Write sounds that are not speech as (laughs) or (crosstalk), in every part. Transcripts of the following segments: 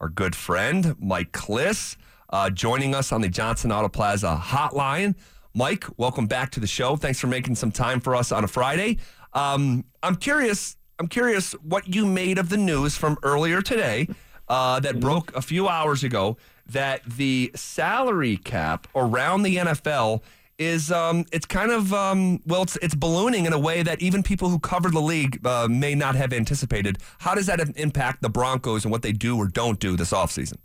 our good friend Mike Klis, uh, joining us on the Johnson Auto Plaza hotline. Mike, welcome back to the show. Thanks for making some time for us on a Friday. Um, I'm curious. I'm curious what you made of the news from earlier today uh, that broke a few hours ago that the salary cap around the NFL is um, it's kind of um, well it's it's ballooning in a way that even people who covered the league uh, may not have anticipated. How does that impact the Broncos and what they do or don't do this offseason?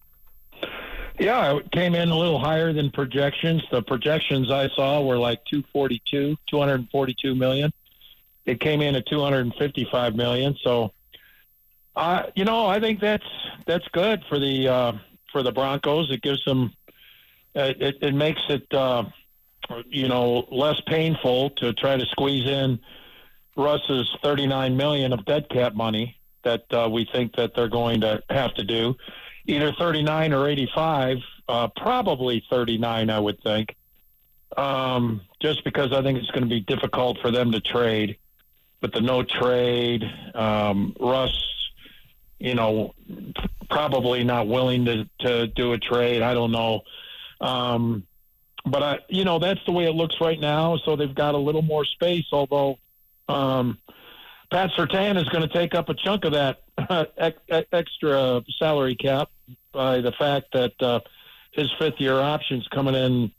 Yeah, it came in a little higher than projections. The projections I saw were like 242, 242 million. It came in at 255 million. So, uh, you know, I think that's that's good for the uh, for the Broncos. It gives them it, it makes it uh, you know less painful to try to squeeze in Russ's 39 million of dead cap money that uh, we think that they're going to have to do either 39 or 85, uh, probably 39, I would think. Um, just because I think it's going to be difficult for them to trade. But the no trade, um, Russ, you know, probably not willing to, to do a trade. I don't know. Um, but I, you know, that's the way it looks right now. So they've got a little more space, although, um, Pat Surtain is going to take up a chunk of that (laughs) extra salary cap by the fact that uh, his fifth year option's coming in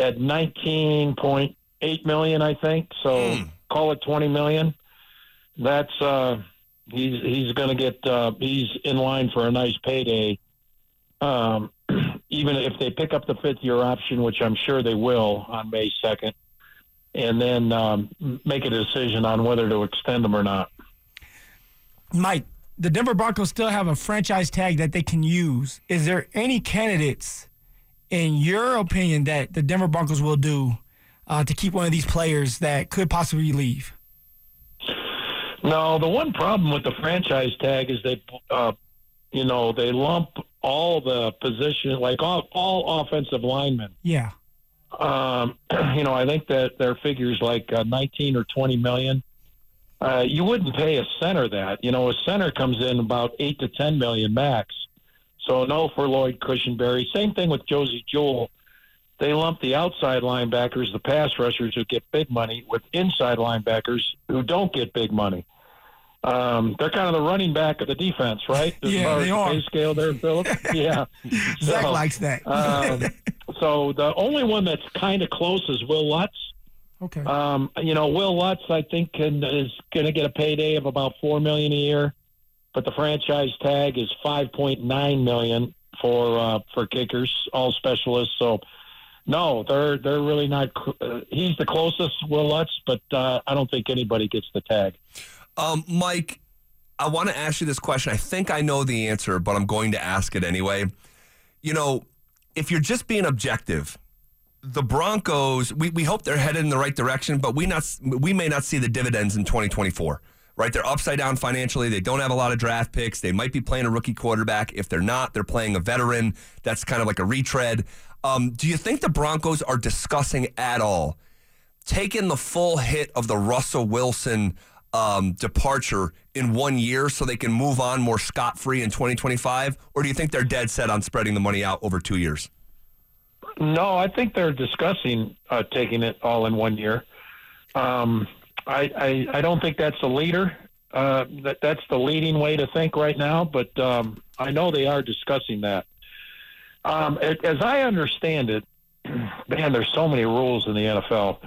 at 19.8 million, I think. So mm. call it 20 million. That's uh, he's he's going to get uh, he's in line for a nice payday. Um, even if they pick up the fifth year option, which I'm sure they will on May 2nd, and then um, make a decision on whether to extend them or not. Mike, the Denver Broncos still have a franchise tag that they can use. Is there any candidates, in your opinion, that the Denver Broncos will do uh, to keep one of these players that could possibly leave? No, the one problem with the franchise tag is they, uh, you know, they lump all the position, like all, all offensive linemen. Yeah. Um, (clears throat) you know, I think that their figures like uh, 19 or 20 million uh, you wouldn't pay a center that. You know, a center comes in about eight to ten million max. So no for Lloyd Cushenberry. Same thing with Josey Jewell. They lump the outside linebackers, the pass rushers who get big money, with inside linebackers who don't get big money. Um, they're kind of the running back of the defense, right? (laughs) As yeah, they are. Pay scale there, Philip. (laughs) yeah, Zach so, likes that. um, (laughs) so the only one that's kind of close is Wil Lutz. Okay. Um, you know, Wil Lutz, I think, can, is going to get a payday of about four million a year, but the franchise tag is five point nine million for uh, for kickers, all specialists. So, no, they're they're really not. Uh, he's the closest, Wil Lutz, but uh, I don't think anybody gets the tag. Um, Mike, I want to ask you this question. I think I know the answer, but I'm going to ask it anyway. You know, if you're just being objective the Broncos, we, we hope they're headed in the right direction, but we not we may not see the dividends in 2024. Right, they're upside down financially. They don't have a lot of draft picks. They might be playing a rookie quarterback. If they're not, they're playing a veteran. That's kind of like a retread. Um, do you think the Broncos are discussing at all taking the full hit of the Russell Wilson um, departure in one year so they can move on more scot free in 2025? Or do you think they're dead set on spreading the money out over two years? No, I think they're discussing uh, taking it all in one year. Um, I, I, I don't think that's the leader. Uh, that that's the leading way to think right now. But um, I know they are discussing that. Um, as I understand it, (clears throat) man, there's so many rules in the NFL.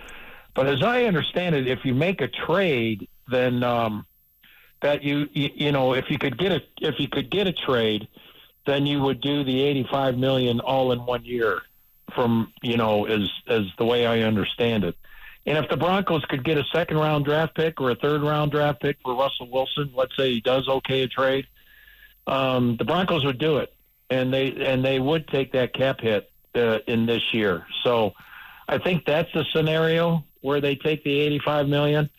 But as I understand it, if you make a trade, then um, that you, you you know if you could get a if you could get a trade, then you would do the 85 million all in one year from you know as as the way I understand it. And if the Broncos could get a second round draft pick or a third round draft pick for Russell Wilson, let's say he does okay a trade, um, the Broncos would do it, and they and they would take that cap hit uh, in this year. So I think that's the scenario where they take the eighty five million.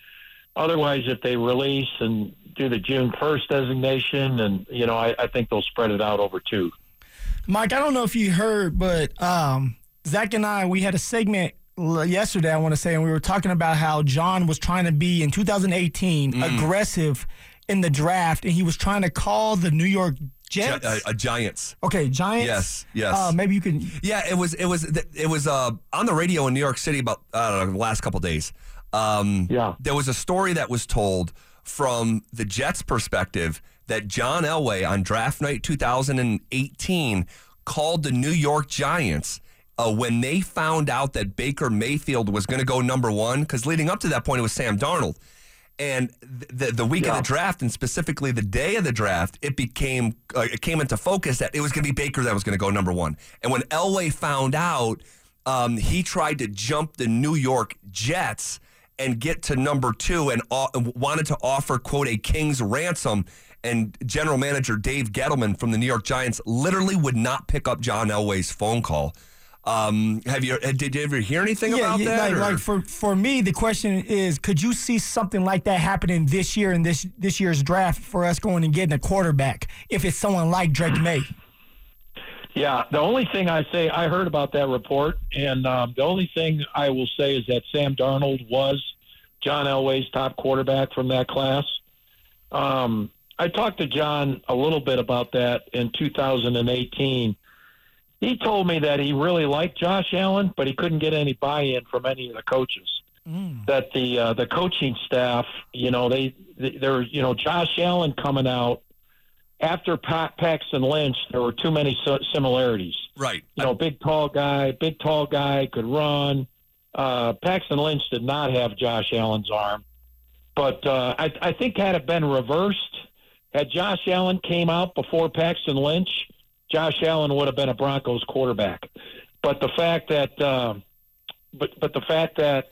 Otherwise, if they release and do the June first designation, and you know, I, I think they'll spread it out over two. Mike, I don't know if you heard, but um, Zach and I, we had a segment yesterday, I want to say, and we were talking about how John was trying to be in 2018 mm. aggressive in the draft, and he was trying to call the New York Jets. Gi- uh, uh, Giants. okay, Giants. Yes, yes. Uh, maybe you can. Yeah, it was it was it was uh, on the radio in New York City about I don't know the last couple days. Um, Yeah. there was a story that was told from the Jets' perspective that John Elway on draft night 2018 called the New York Giants. Uh, when they found out that Baker Mayfield was going to go number one, because leading up to that point it was Sam Darnold, and th- the the week of the draft, and specifically the day of the draft, it became uh, it came into focus that it was going to be Baker that was going to go number one. And when Elway found out, um, he tried to jump the New York Jets and get to number two, and uh, wanted to offer quote a king's ransom. And general manager Dave Gettleman from the New York Giants literally would not pick up John Elway's phone call. Um, have you did you ever hear anything Yeah, about yeah, that? like, like for for me, the question is, could you see something like that happening this year in this this year's draft for us going and getting a quarterback if it's someone like Drake Maye? Yeah, the only thing I say, I heard about that report, and um, the only thing I will say is that Sam Darnold was John Elway's top quarterback from that class. Um, I talked to John a little bit about that in 2018. He told me that he really liked Josh Allen, but he couldn't get any buy-in from any of the coaches. That the uh, the coaching staff, you know, they they're you know Josh Allen coming out after pa- Paxton Lynch, there were too many si- similarities. right. You know, big tall guy, big tall guy could run. Uh, Paxton Lynch did not have Josh Allen's arm, but uh, I, I think had it been reversed, had Josh Allen came out before Paxton Lynch, Josh Allen would have been a Broncos quarterback. But the fact that, uh, but but the fact that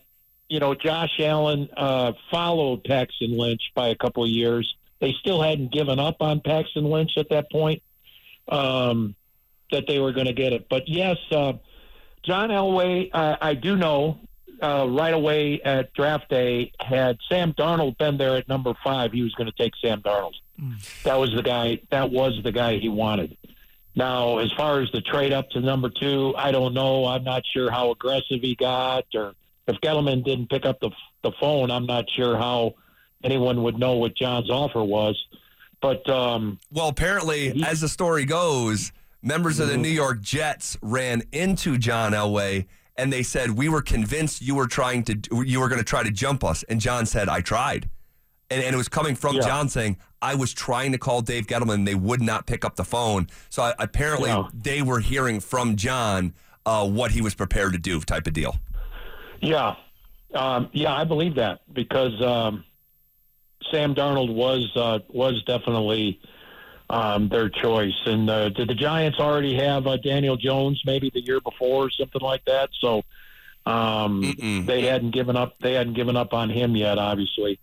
you know Josh Allen uh, followed Paxton Lynch by a couple of years, they still hadn't given up on Paxton Lynch at that point. Um, that they were going to get it, but yes, uh, John Elway, I, I do know uh, right away at draft day, had Sam Darnold been there at number five, he was going to take Sam Darnold. That was the guy. That was the guy he wanted. Now, as far as the trade up to number two, I don't know. I'm not sure how aggressive he got, or if Gettleman didn't pick up the the phone, I'm not sure how anyone would know what John's offer was. But um, Well, apparently, as the story goes, members of the New York Jets ran into John Elway and they said, "We were convinced you were trying to, you were going to try to jump us." And John said, "I tried," and, and it was coming from Yeah. John saying, "I was trying to call Dave Gettleman, they would not pick up the phone." So I, apparently, Yeah. they were hearing from John uh, what he was prepared to do, type of deal. Yeah, um, yeah, I believe that because um, Sam Darnold was uh, was definitely um, their choice. And uh, did the Giants already have uh, Daniel Jones maybe the year before or something like that? So um, Mm-mm. they hadn't given up. They hadn't given up on him yet, obviously.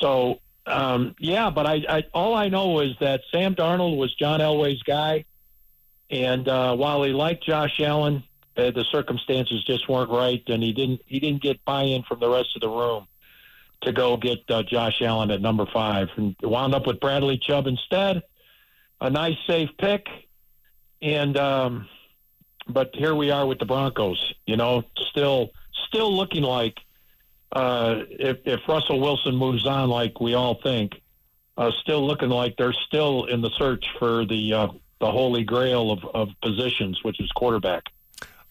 So um, yeah, but I, I all I know is that Sam Darnold was John Elway's guy, and uh, while he liked Josh Allen, uh, the circumstances just weren't right, and he didn't he didn't get buy-in from the rest of the room to go get uh, Josh Allen at number five, and wound up with Bradley Chubb instead. A nice safe pick, and um, but here we are with the Broncos. You know, still still looking like uh, if, if Russell Wilson moves on like we all think, uh, still looking like they're still in the search for the uh, the holy grail of, of positions, which is quarterback.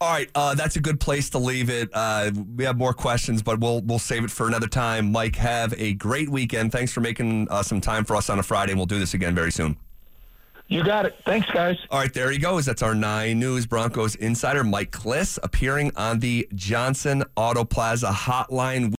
All right, uh, that's a good place to leave it. Uh, we have more questions, but we'll we'll save it for another time. Mike, have a great weekend. Thanks for making uh, some time for us on a Friday, and we'll do this again very soon. You got it. Thanks, guys. All right, there he goes. That's our nine news Broncos insider, Mike Klis, appearing on the Johnson Auto Plaza hotline.